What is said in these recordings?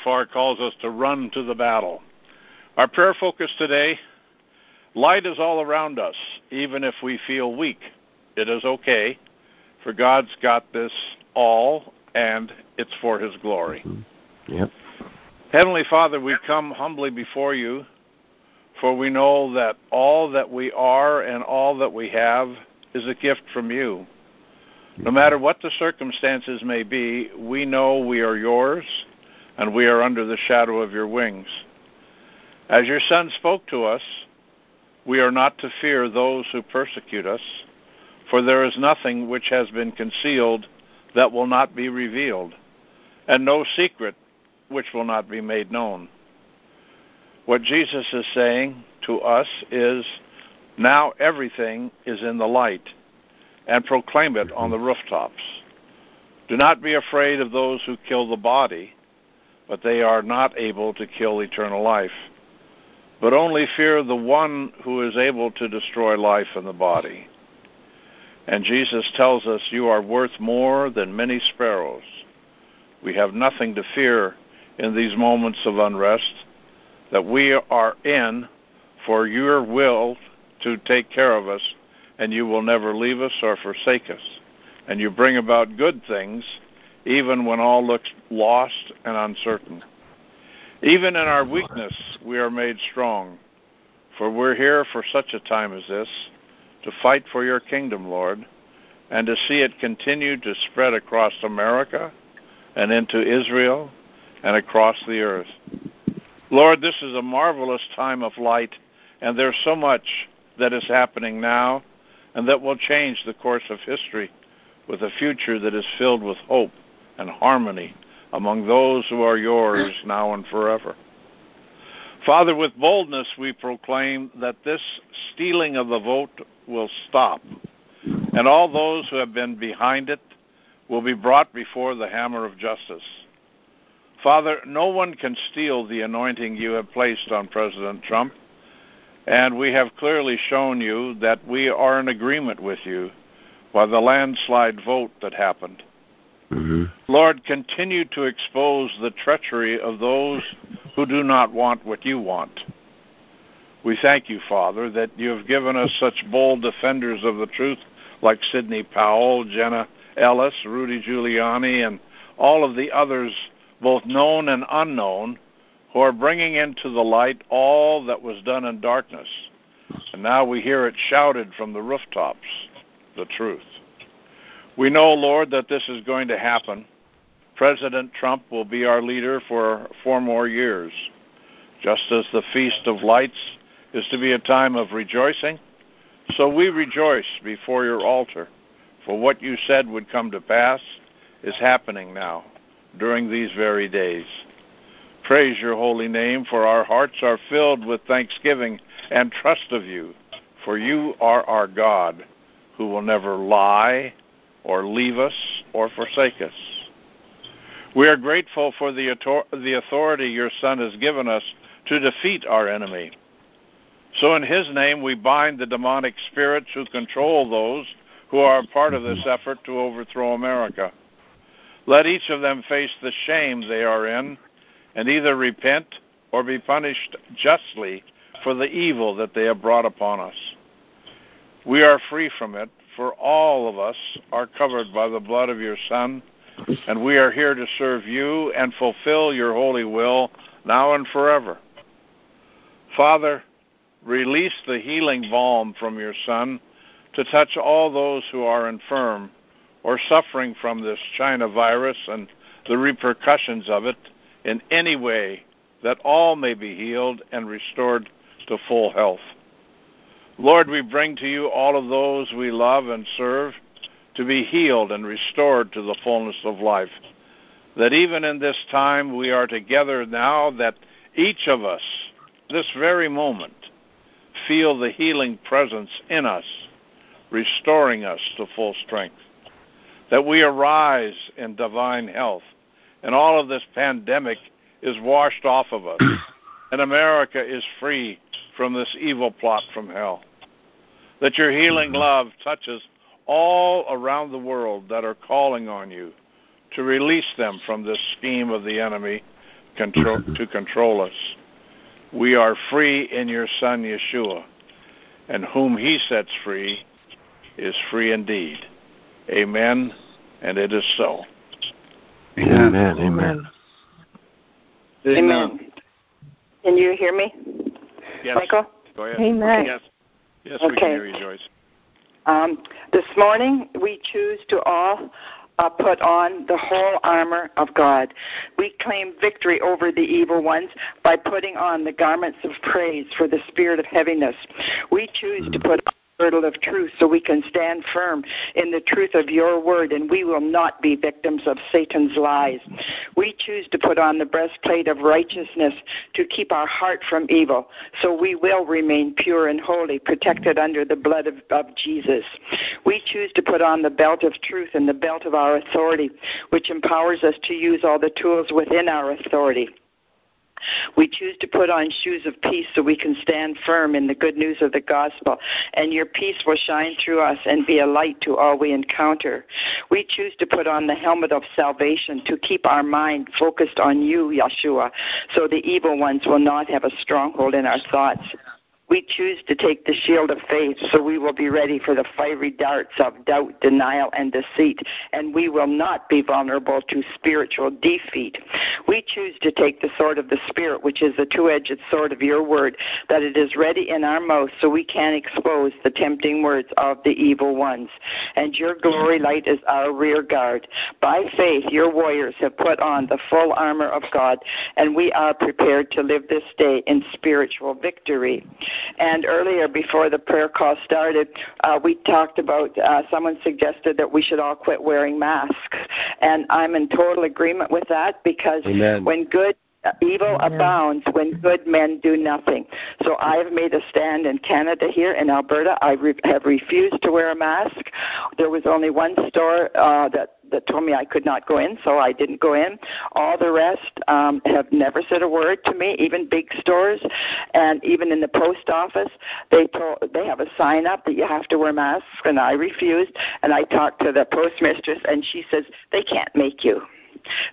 shofar calls us to run to the battle. Our prayer focus today light is all around us, even if we feel weak. It is okay, for God's got this all, and it's for His glory. Mm-hmm. Yep. Heavenly Father, we come humbly before you, for we know that all that we are and all that we have is a gift from you. No matter what the circumstances may be, we know we are yours and we are under the shadow of your wings. As your Son spoke to us, we are not to fear those who persecute us, for there is nothing which has been concealed that will not be revealed, and no secret which will not be made known. What Jesus is saying to us is now everything is in the light, and proclaim it on the rooftops. Do not be afraid of those who kill the body, but they are not able to kill eternal life. But only fear the one who is able to destroy life in the body. And Jesus tells us, You are worth more than many sparrows. We have nothing to fear in these moments of unrest that we are in for your will to take care of us, and you will never leave us or forsake us. And you bring about good things even when all looks lost and uncertain. Even in our weakness, we are made strong, for we're here for such a time as this to fight for your kingdom, Lord, and to see it continue to spread across America and into Israel and across the earth. Lord, this is a marvelous time of light, and there's so much that is happening now and that will change the course of history with a future that is filled with hope and harmony among those who are yours now and forever. Father, with boldness we proclaim that this stealing of the vote will stop, and all those who have been behind it will be brought before the hammer of justice. Father, no one can steal the anointing you have placed on President Trump, and we have clearly shown you that we are in agreement with you by the landslide vote that happened. Mm-hmm. Lord, continue to expose the treachery of those who do not want what you want. We thank you, Father, that you have given us such bold defenders of the truth like Sidney Powell, Jenna Ellis, Rudy Giuliani, and all of the others, both known and unknown, who are bringing into the light all that was done in darkness. And now we hear it shouted from the rooftops the truth. We know, Lord, that this is going to happen. President Trump will be our leader for four more years. Just as the Feast of Lights is to be a time of rejoicing, so we rejoice before your altar, for what you said would come to pass is happening now, during these very days. Praise your holy name, for our hearts are filled with thanksgiving and trust of you, for you are our God, who will never lie or leave us or forsake us. We are grateful for the, the authority your Son has given us to defeat our enemy. So, in His name, we bind the demonic spirits who control those who are a part of this effort to overthrow America. Let each of them face the shame they are in and either repent or be punished justly for the evil that they have brought upon us. We are free from it, for all of us are covered by the blood of your Son, and we are here to serve you and fulfill your holy will now and forever. Father, release the healing balm from your Son to touch all those who are infirm or suffering from this China virus and the repercussions of it in any way that all may be healed and restored to full health. Lord, we bring to you all of those we love and serve to be healed and restored to the fullness of life. That even in this time we are together now, that each of us, this very moment, feel the healing presence in us, restoring us to full strength. That we arise in divine health, and all of this pandemic is washed off of us, and America is free from this evil plot from hell. That your healing mm-hmm. love touches all around the world that are calling on you to release them from this scheme of the enemy control mm-hmm. to control us. We are free in your Son Yeshua, and whom He sets free is free indeed. Amen, and it is so. Amen. Amen. Amen. Can you hear me? Yes. Michael? Go ahead. Amen. Yes. Yes, Okay. we can hear you, Joyce. Um, this morning, we choose to all uh, put on the whole armor of God. We claim victory over the evil ones by putting on the garments of praise for the spirit of heaviness. We choose to put on the girdle of truth so we can stand firm in the truth of your word and we will not be victims of Satan's lies. We choose to put on the breastplate of righteousness to keep our heart from evil so we will remain pure and holy, protected under the blood of, of Jesus. We choose to put on the belt of truth and the belt of our authority, which empowers us to use all the tools within our authority. We choose to put on shoes of peace so we can stand firm in the good news of the gospel, and your peace will shine through us and be a light to all we encounter. We choose to put on the helmet of salvation to keep our mind focused on you, Yeshua, so the evil ones will not have a stronghold in our thoughts. We choose to take the shield of faith so we will be ready for the fiery darts of doubt, denial, and deceit, and we will not be vulnerable to spiritual defeat. We choose to take the sword of the Spirit, which is the two edged sword of your word, that it is ready in our mouth so we can expose the tempting words of the evil ones. And your glory light is our rear guard. By faith, your warriors have put on the full armor of God, and we are prepared to live this day in spiritual victory. And earlier, before the prayer call started, uh, we talked about uh, someone suggested that we should all quit wearing masks. And I'm in total agreement with that because Amen. when good uh, evil Amen. abounds when good men do nothing. So I have made a stand in Canada here in Alberta. I re- have refused to wear a mask. There was only one store uh, that that told me I could not go in, so I didn't go in. All the rest um, have never said a word to me, even big stores, and even in the post office, they told they have a sign up that you have to wear masks, and I refused. And I talked to the postmistress, and she says they can't make you.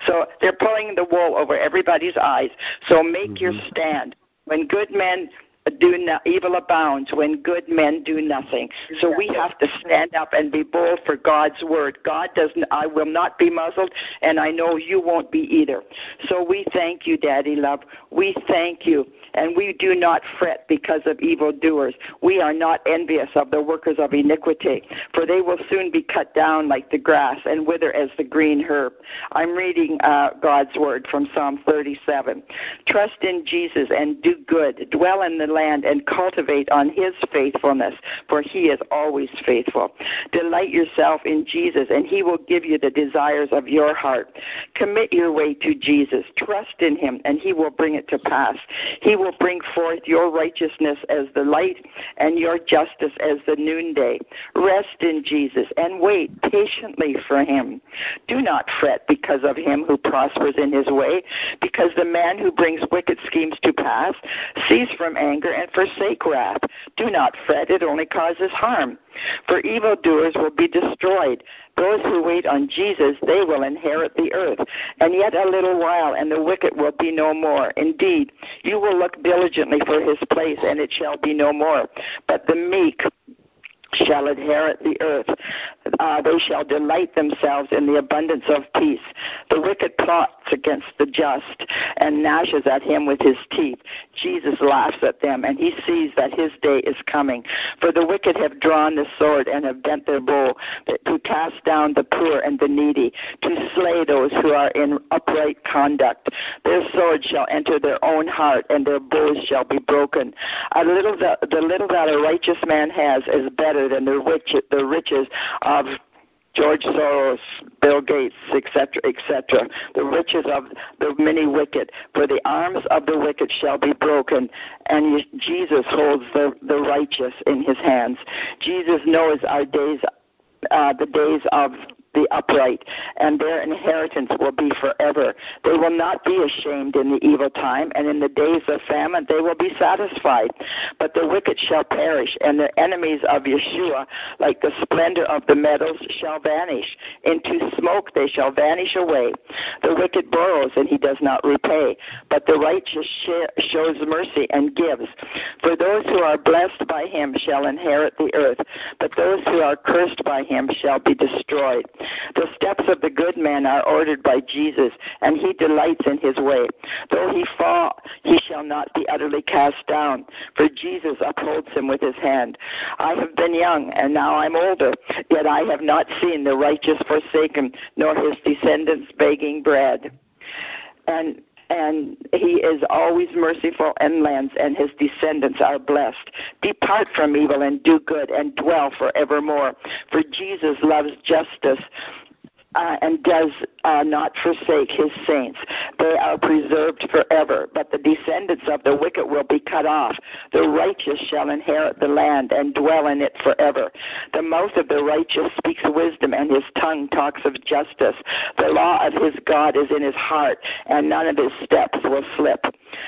So they're pulling the wool over everybody's eyes. So make your stand. When good men do no, evil abounds when good men do nothing. So we have to stand up and be bold for God's word. God doesn't I will not be muzzled and I know you won't be either. So we thank you, Daddy love. We thank you. And we do not fret because of evildoers. We are not envious of the workers of iniquity, for they will soon be cut down like the grass and wither as the green herb. I'm reading uh, God's word from Psalm 37. Trust in Jesus and do good. Dwell in the land and cultivate on his faithfulness, for he is always faithful. Delight yourself in Jesus, and he will give you the desires of your heart. Commit your way to Jesus. Trust in him, and he will bring it to pass. He will bring forth your righteousness as the light and your justice as the noonday. Rest in Jesus and wait patiently for him. Do not fret because of him who prospers in his way, because the man who brings wicked schemes to pass. Cease from anger and forsake wrath. Do not fret, it only causes harm. For evildoers will be destroyed. Those who wait on Jesus, they will inherit the earth. And yet a little while, and the wicked will be no more. Indeed, you will look diligently for his place, and it shall be no more. But the meek shall inherit the earth. Uh, they shall delight themselves in the abundance of peace. The wicked plots against the just and gnashes at him with his teeth. Jesus laughs at them, and he sees that his day is coming. For the wicked have drawn the sword and have bent their bow to cast down the poor and the needy, to slay those who are in upright conduct. Their sword shall enter their own heart, and their bows shall be broken. A little the little that a righteous man has is better than the rich, the riches of George Soros, Bill Gates, etc., etc. The riches of the many wicked, for the arms of the wicked shall be broken, and Jesus holds the, the righteous in his hands. Jesus knows our days, uh, the days of the upright, and their inheritance will be forever. They will not be ashamed in the evil time, and in the days of famine they will be satisfied. But the wicked shall perish, and the enemies of Yeshua, like the splendor of the meadows, shall vanish. Into smoke they shall vanish away. The wicked borrows, and he does not repay, but the righteous shows mercy and gives. For those who are blessed by him shall inherit the earth, but those who are cursed by him shall be destroyed. The steps of the good man are ordered by Jesus, and he delights in his way. Though he fall, he shall not be utterly cast down, for Jesus upholds him with his hand. I have been young, and now I'm older, yet I have not seen the righteous forsaken, nor his descendants begging bread. And and he is always merciful and lends, and his descendants are blessed. Depart from evil and do good, and dwell forevermore. For Jesus loves justice uh, and does uh, not forsake his saints. They are preserved forever, but the descendants of the wicked will be cut off. The righteous shall inherit the land and dwell in it forever. The mouth of the righteous speaks wisdom, and his tongue talks of justice. The law of his God is in his heart, and none of his steps will slip.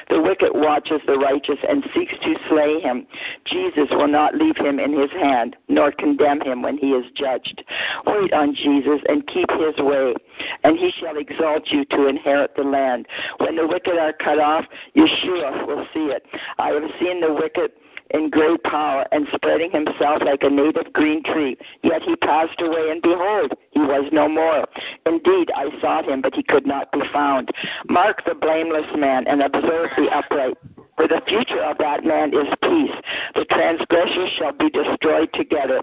The wicked watches the righteous and seeks to slay him. Jesus will not leave him in his hand, nor condemn him when he is judged. Wait on Jesus and keep his way, and he shall exalt you to inherit the land. When the wicked are cut off, Yeshua will see it. I have seen the wicked in great power and spreading himself like a native green tree. Yet he passed away, and behold, he was no more. Indeed, I sought him, but he could not be found. Mark the blameless man and observe the upright. For the future of that man is peace. The transgressors shall be destroyed together,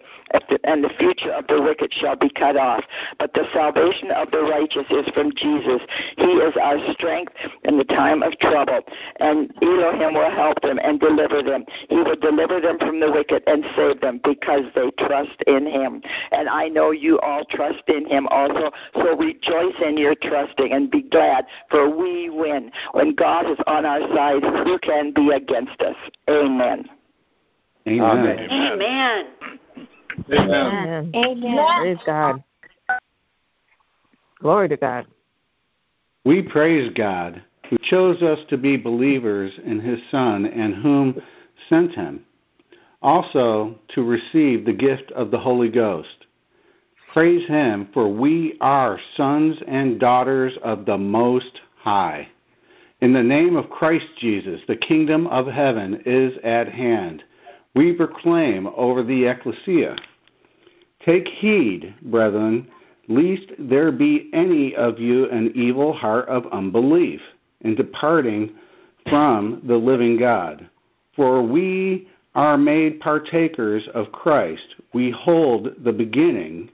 and the future of the wicked shall be cut off. But the salvation of the righteous is from Jesus. He is our strength in the time of trouble, and Elohim will help them and deliver them. He will deliver them from the wicked and save them because they trust in him. And I know you all trust in him also, so rejoice in your trusting and be glad, for we win. When God is on our side, who can can be against us. Amen. Amen. Amen. Amen. Amen. Praise God. Glory to God. We praise God who chose us to be believers in his Son and whom sent him, also to receive the gift of the Holy Ghost. Praise him, for we are sons and daughters of the Most High. In the name of Christ Jesus, the kingdom of heaven is at hand. We proclaim over the ecclesia. Take heed, brethren, lest there be any of you an evil heart of unbelief in departing from the living God. For we are made partakers of Christ. We hold the beginning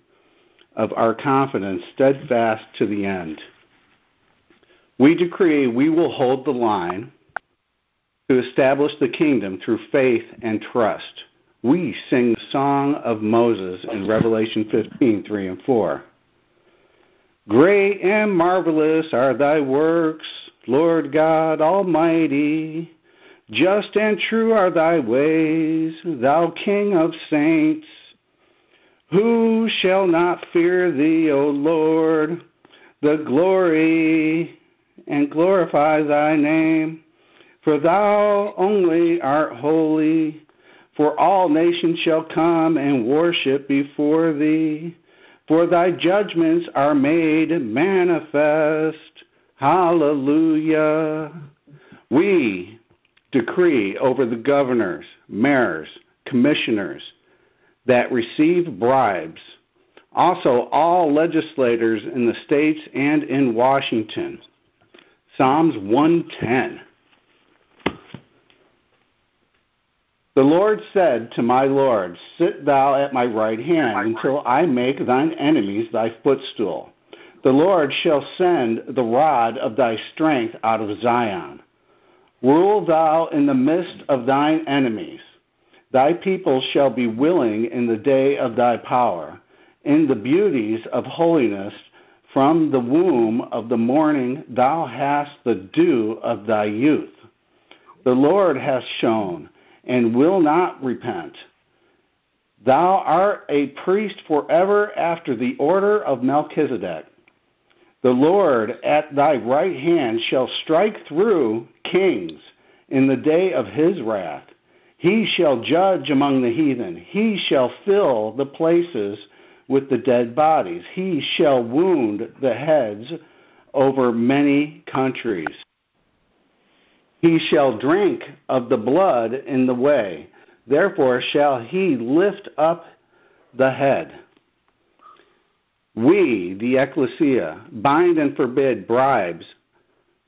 of our confidence steadfast to the end. We decree we will hold the line to establish the kingdom through faith and trust. We sing the song of Moses in Revelation 15 3 and 4. Great and marvelous are thy works, Lord God Almighty. Just and true are thy ways, thou King of saints. Who shall not fear thee, O Lord? The glory and glorify thy name. For thou only art holy, for all nations shall come and worship before thee. For thy judgments are made manifest. Hallelujah. We decree over the governors, mayors, commissioners that receive bribes, also all legislators in the states and in Washington Psalms 110. The Lord said to my Lord, Sit thou at my right hand until I make thine enemies thy footstool. The Lord shall send the rod of thy strength out of Zion. Rule thou in the midst of thine enemies. Thy people shall be willing in the day of thy power. In the beauties of holiness from the womb of the morning thou hast the dew of thy youth. The Lord hath shown, and will not repent. Thou art a priest forever after the order of Melchizedek. The Lord at thy right hand shall strike through kings in the day of his wrath. He shall judge among the heathen. He shall fill the places with the dead bodies. He shall wound the heads over many countries. He shall drink of the blood in the way. Therefore shall he lift up the head. We, the ecclesia, bind and forbid bribes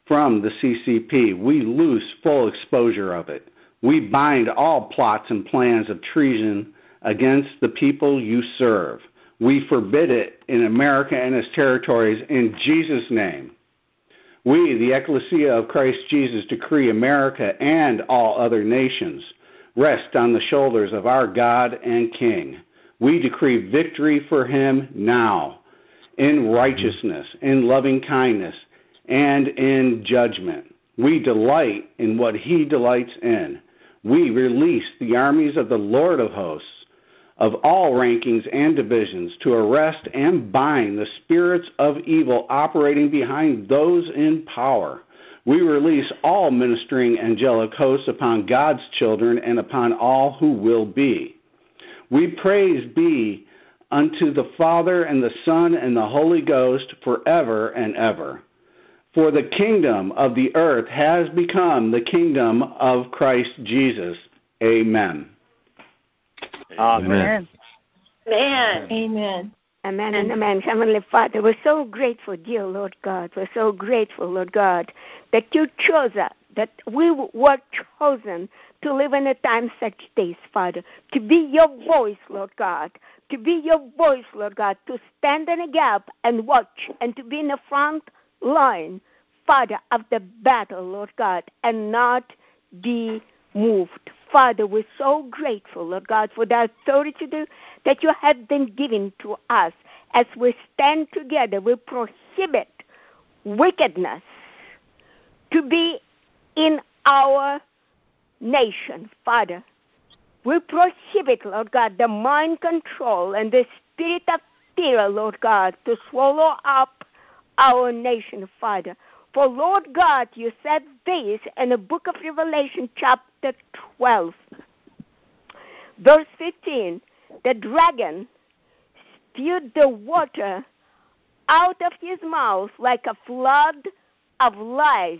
from the CCP. We loose full exposure of it. We bind all plots and plans of treason against the people you serve. We forbid it in America and its territories in Jesus' name. We, the ecclesia of Christ Jesus, decree America and all other nations rest on the shoulders of our God and King. We decree victory for him now in righteousness, in loving kindness, and in judgment. We delight in what he delights in. We release the armies of the Lord of hosts of all rankings and divisions to arrest and bind the spirits of evil operating behind those in power. We release all ministering angelic hosts upon God's children and upon all who will be. We praise be unto the Father and the Son and the Holy Ghost forever and ever. For the kingdom of the earth has become the kingdom of Christ Jesus. Amen. Amen. Amen. Amen. Amen and amen. Heavenly Father, we're so grateful, dear Lord God. We're so grateful, Lord God, that you chose us, that we were chosen to live in a time such days, Father, to be your voice, Lord God, to be your voice, Lord God, to stand in a gap and watch and to be in the front line, Father, of the battle, Lord God, and not be moved. Father, we're so grateful, Lord God, for the authority that you have been given to us. As we stand together, we prohibit wickedness to be in our nation, Father. We prohibit, Lord God, the mind control and the spirit of fear, Lord God, to swallow up our nation, Father. For Lord God, you said this in the book of Revelation, chapter 12, verse 15. The dragon spewed the water out of his mouth like a flood of lies.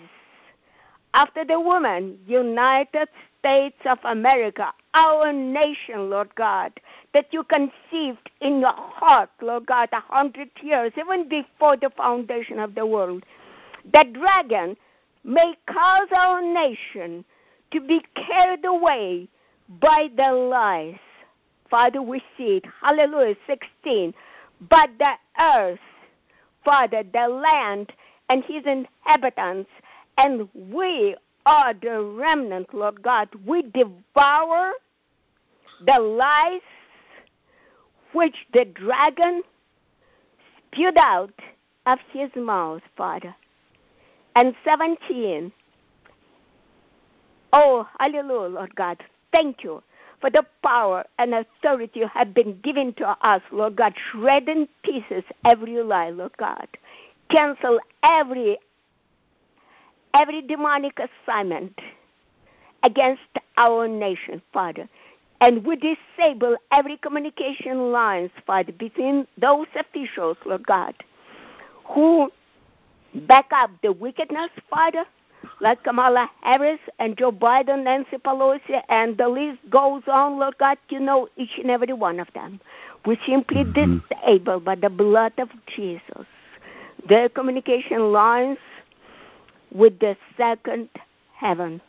After the woman, United States of America, our nation, Lord God, that you conceived in your heart, Lord God, a hundred years, even before the foundation of the world the dragon may cause our nation to be carried away by the lies. Father, we see it. Hallelujah. 16. But the earth, Father, the land and his inhabitants, and we are the remnant, Lord God. We devour the lies which the dragon spewed out of his mouth, Father and 17. Oh, hallelujah, Lord God. Thank you for the power and authority you have been given to us, Lord God. Shred in pieces every lie, Lord God. Cancel every every demonic assignment against our nation, Father. And we disable every communication lines, Father, between those officials, Lord God, who back up the wickedness, Father, like Kamala Harris and Joe Biden, Nancy Pelosi, and the list goes on, Lord God, you know each and every one of them. We simply mm-hmm. disable by the blood of Jesus their communication lines with the second heaven,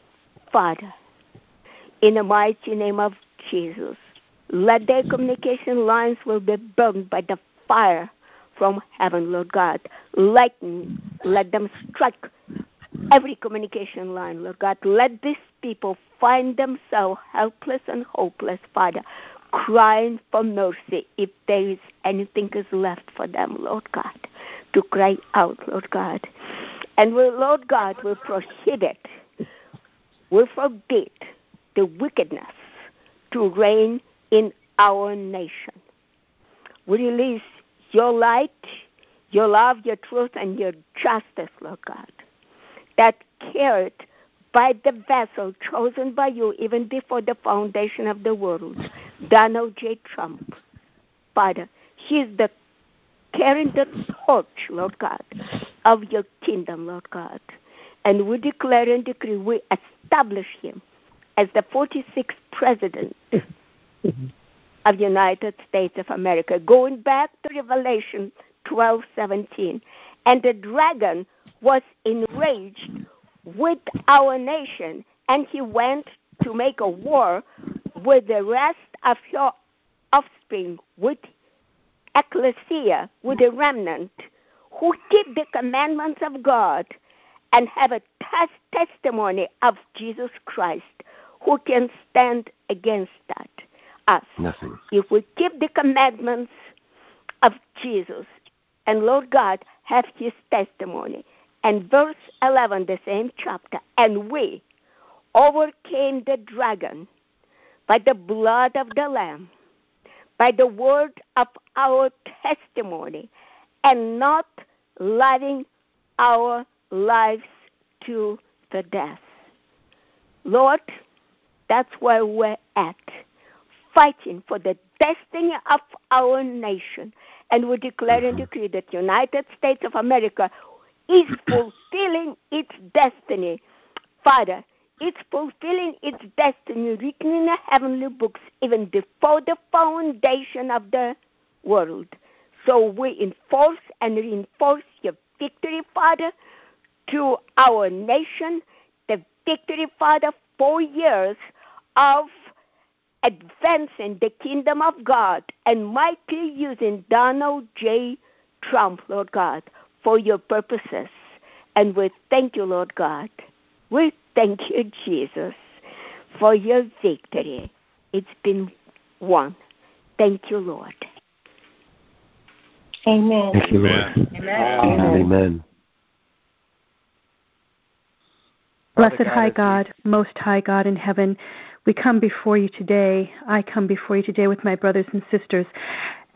Father. In the mighty name of Jesus, let their communication lines will be burned by the fire from heaven, Lord God. Lighten, let them strike every communication line, Lord God. Let these people find themselves helpless and hopeless, Father, crying for mercy if there is anything is left for them, Lord God, to cry out, Lord God. And we, Lord God, will prohibit, will forbid the wickedness to reign in our nation. We release your light, your love, your truth, and your justice, Lord God, that carried by the vessel chosen by you even before the foundation of the world, Donald J. Trump. Father, he is the carrying the torch, Lord God, of your kingdom, Lord God. And we declare and decree, we establish him as the 46th president of the United States of America, going back to Revelation 12:17. And the dragon was enraged with our nation, and he went to make a war with the rest of your offspring, with ecclesia, with the remnant, who keep the commandments of God and have a tes- testimony of Jesus Christ. Who can stand against that? Us. Nothing. If we keep the commandments of Jesus and Lord God have his testimony. And verse 11, the same chapter, and we overcame the dragon by the blood of the Lamb, by the word of our testimony, and not loving our lives to the death. Lord, that's where we're at, fighting for the destiny of our nation. And we declare and mm-hmm. decree that United States of America is fulfilling its destiny. Father, it's fulfilling its destiny written in the heavenly books even before the foundation of the world. So we enforce and reinforce your victory, Father, to our nation, the victory, Father, for years of advancing the kingdom of God and mightily using Donald J. Trump, Lord God, for your purposes. And we thank you, Lord God. We thank you, Jesus, for your victory. It's been won. Thank you, Lord. Amen. Thank you, Lord. Amen. Amen. Amen. Amen. Blessed high God, most high God in heaven, we come before you today. I come before you today with my brothers and sisters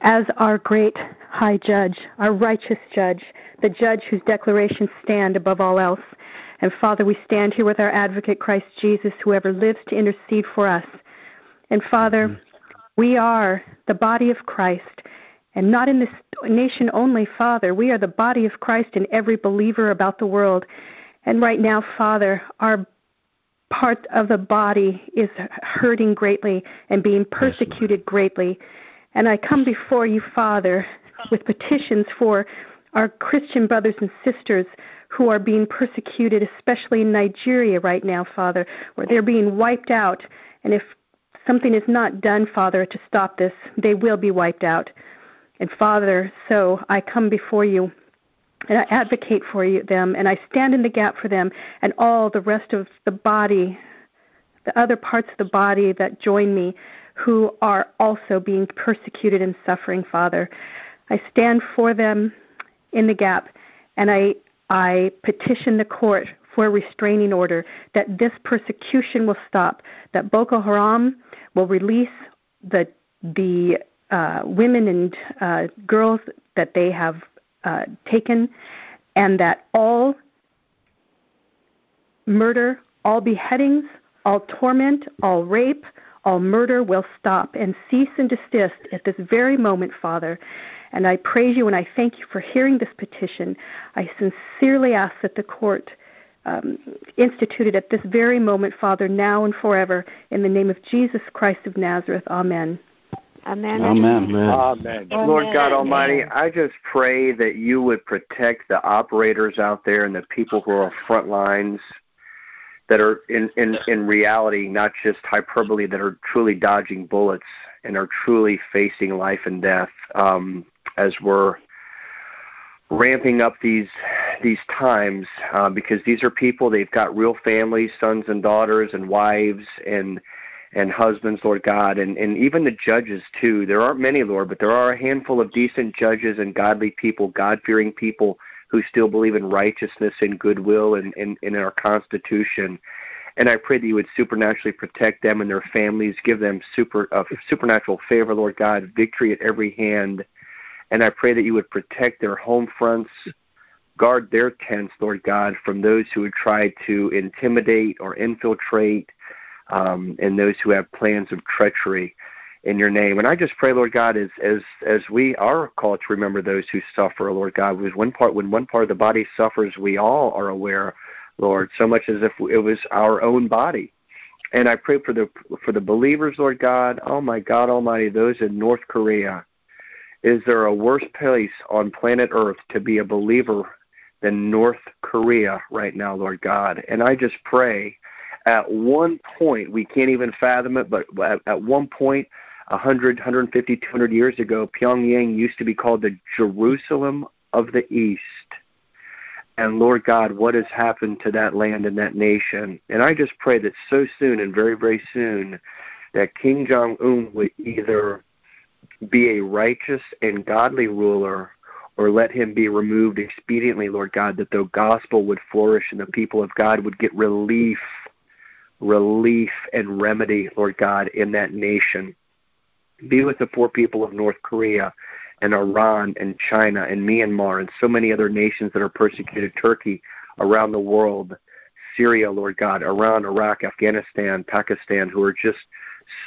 as our great high judge, our righteous judge, the judge whose declarations stand above all else. And Father, we stand here with our advocate, Christ Jesus, whoever lives to intercede for us. And Father, mm. we are the body of Christ, and not in this nation only, Father. We are the body of Christ in every believer about the world. And right now, Father, our part of the body is hurting greatly and being persecuted greatly. And I come before you, Father, with petitions for our Christian brothers and sisters who are being persecuted, especially in Nigeria right now, Father, where they're being wiped out. And if something is not done, Father, to stop this, they will be wiped out. And Father, so I come before you and I advocate for you, them, and I stand in the gap for them and all the rest of the body, the other parts of the body that join me who are also being persecuted and suffering, Father. I stand for them in the gap, and I, I petition the court for a restraining order that this persecution will stop, that Boko Haram will release the, the uh, women and uh, girls that they have uh, taken, and that all murder, all beheadings, all torment, all rape, all murder will stop and cease and desist at this very moment, Father. And I praise you and I thank you for hearing this petition. I sincerely ask that the court um, instituted at this very moment, Father, now and forever, in the name of Jesus Christ of Nazareth. Amen. Amen. Amen. Amen. Amen. Lord God Amen. Almighty, I just pray that you would protect the operators out there and the people who are front lines that are in, in, in reality not just hyperbole, that are truly dodging bullets and are truly facing life and death um, as we're ramping up these these times uh, because these are people they've got real families, sons and daughters and wives and and husbands, Lord God, and, and even the judges too. There aren't many, Lord, but there are a handful of decent judges and godly people, God fearing people who still believe in righteousness and goodwill and, and, and in our Constitution. And I pray that you would supernaturally protect them and their families, give them super uh, supernatural favor, Lord God, victory at every hand. And I pray that you would protect their home fronts, guard their tents, Lord God, from those who would try to intimidate or infiltrate, um, and those who have plans of treachery in your name. And I just pray, Lord God, as as as we are called to remember those who suffer, Lord God, because one part when one part of the body suffers, we all are aware, Lord, so much as if it was our own body. And I pray for the for the believers, Lord God, oh my God Almighty, those in North Korea. Is there a worse place on planet Earth to be a believer than North Korea right now, Lord God? And I just pray at one point, we can't even fathom it, but at, at one point, 100, 150, 200 years ago, Pyongyang used to be called the Jerusalem of the East. And Lord God, what has happened to that land and that nation? And I just pray that so soon and very, very soon, that Kim Jong Un would either be a righteous and godly ruler or let him be removed expediently, Lord God, that the gospel would flourish and the people of God would get relief, relief and remedy, Lord God, in that nation. Be with the poor people of North Korea and Iran and China and Myanmar and so many other nations that are persecuted, Turkey, around the world, Syria, Lord God, Iran, Iraq, Afghanistan, Pakistan, who are just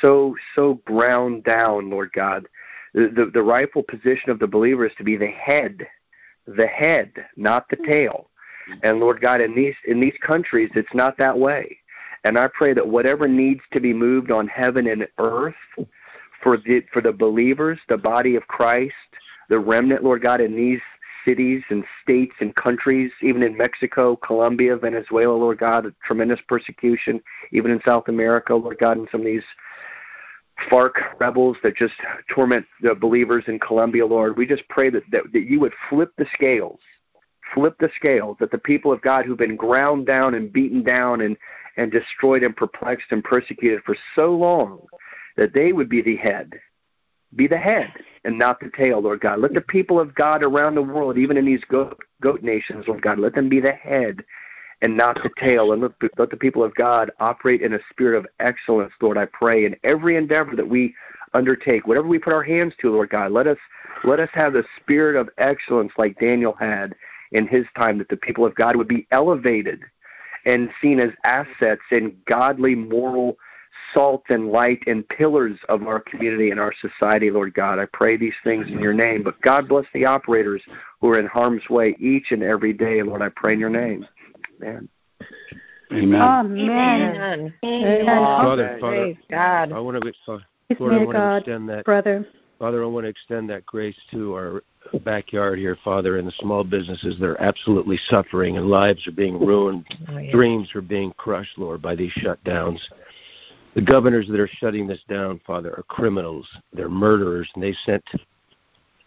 so, so ground down, Lord God. The, the, the rightful position of the believer is to be the head, the head, not the tail. And Lord God, in these in these countries, it's not that way. And I pray that whatever needs to be moved on heaven and earth, for the for the believers, the body of Christ, the remnant, Lord God, in these cities and states and countries, even in Mexico, Colombia, Venezuela, Lord God, tremendous persecution, even in South America, Lord God, in some of these FARC rebels that just torment the believers in Colombia, Lord. We just pray that, that, that you would flip the scales, flip the scales, that the people of God who've been ground down and beaten down and, and destroyed and perplexed and persecuted for so long, that they would be the head, be the head and not the tail, Lord God. Let the people of God around the world, even in these goat, goat nations, Lord God, let them be the head and not the tail. And let, let the people of God operate in a spirit of excellence, Lord, I pray, in every endeavor that we undertake, whatever we put our hands to, Lord God, let us let us have the spirit of excellence like Daniel had in his time, that the people of God would be elevated and seen as assets in godly moral salt and light and pillars of our community and our society, Lord God. I pray these things in your name. But God bless the operators who are in harm's way each and every day, Lord. I pray in your name. Amen. Amen. Amen. Amen. Amen. Father, Father, God. I want to, Lord, I want to extend that, brother. Father, I want to extend that grace to our backyard here, Father, and the small businesses that are absolutely suffering and lives are being ruined, oh, yeah. dreams are being crushed, Lord, by these shutdowns. The governors that are shutting this down, Father, are criminals. They're murderers, and they sent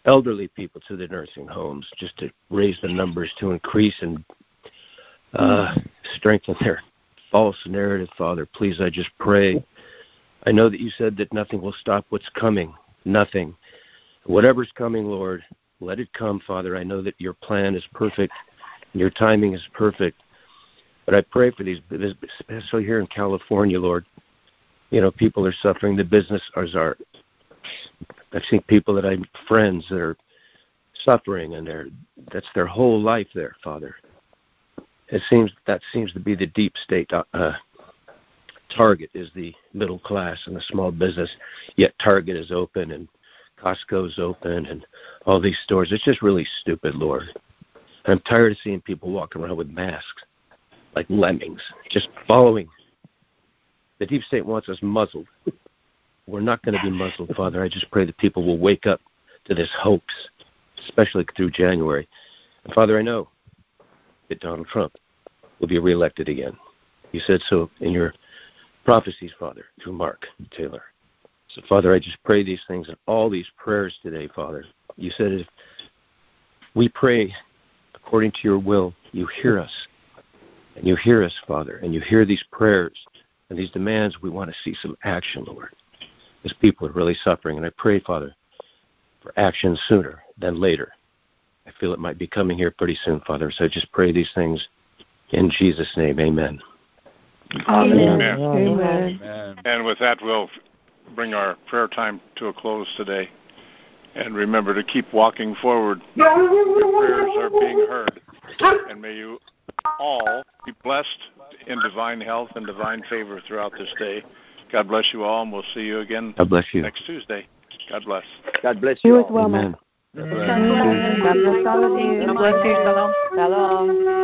elderly people to the nursing homes just to raise the numbers to increase and uh, strengthen their false narrative, Father. Please, I just pray. I know that you said that nothing will stop what's coming. Nothing. Whatever's coming, Lord, let it come, Father. I know that your plan is perfect and your timing is perfect. But I pray for these, especially here in California, Lord you know, people are suffering. The business are. I've seen people that I'm friends that are suffering, and they're that's their whole life there, Father. It seems that seems to be the deep state uh, uh, target is the middle class and the small business. Yet Target is open and Costco's open and all these stores. It's just really stupid, Lord. I'm tired of seeing people walking around with masks like lemmings, just following the deep state wants us muzzled. We're not going to be muzzled, Father. I just pray that people will wake up to this hoax, especially through January. And Father, I know that Donald Trump will be reelected again. You said so in your prophecies, Father, through Mark Taylor. So, Father, I just pray these things and all these prayers today, Father. You said if we pray according to your will, you hear us. And you hear us, Father, and you hear these prayers and these demands, we want to see some action, Lord. These people are really suffering, and I pray, Father, for action sooner than later. I feel it might be coming here pretty soon, Father. So I just pray these things in Jesus' name. Amen. Amen. Amen. Amen. And with that, we'll bring our prayer time to a close today. And remember to keep walking forward. Your prayers are being heard. And may you all be blessed in divine health and divine favor throughout this day. God bless you all, and we'll see you again God bless you. next Tuesday. God bless. God bless you. You as well, Amen. Mark. God bless all of you. God bless you. Shalom. Shalom.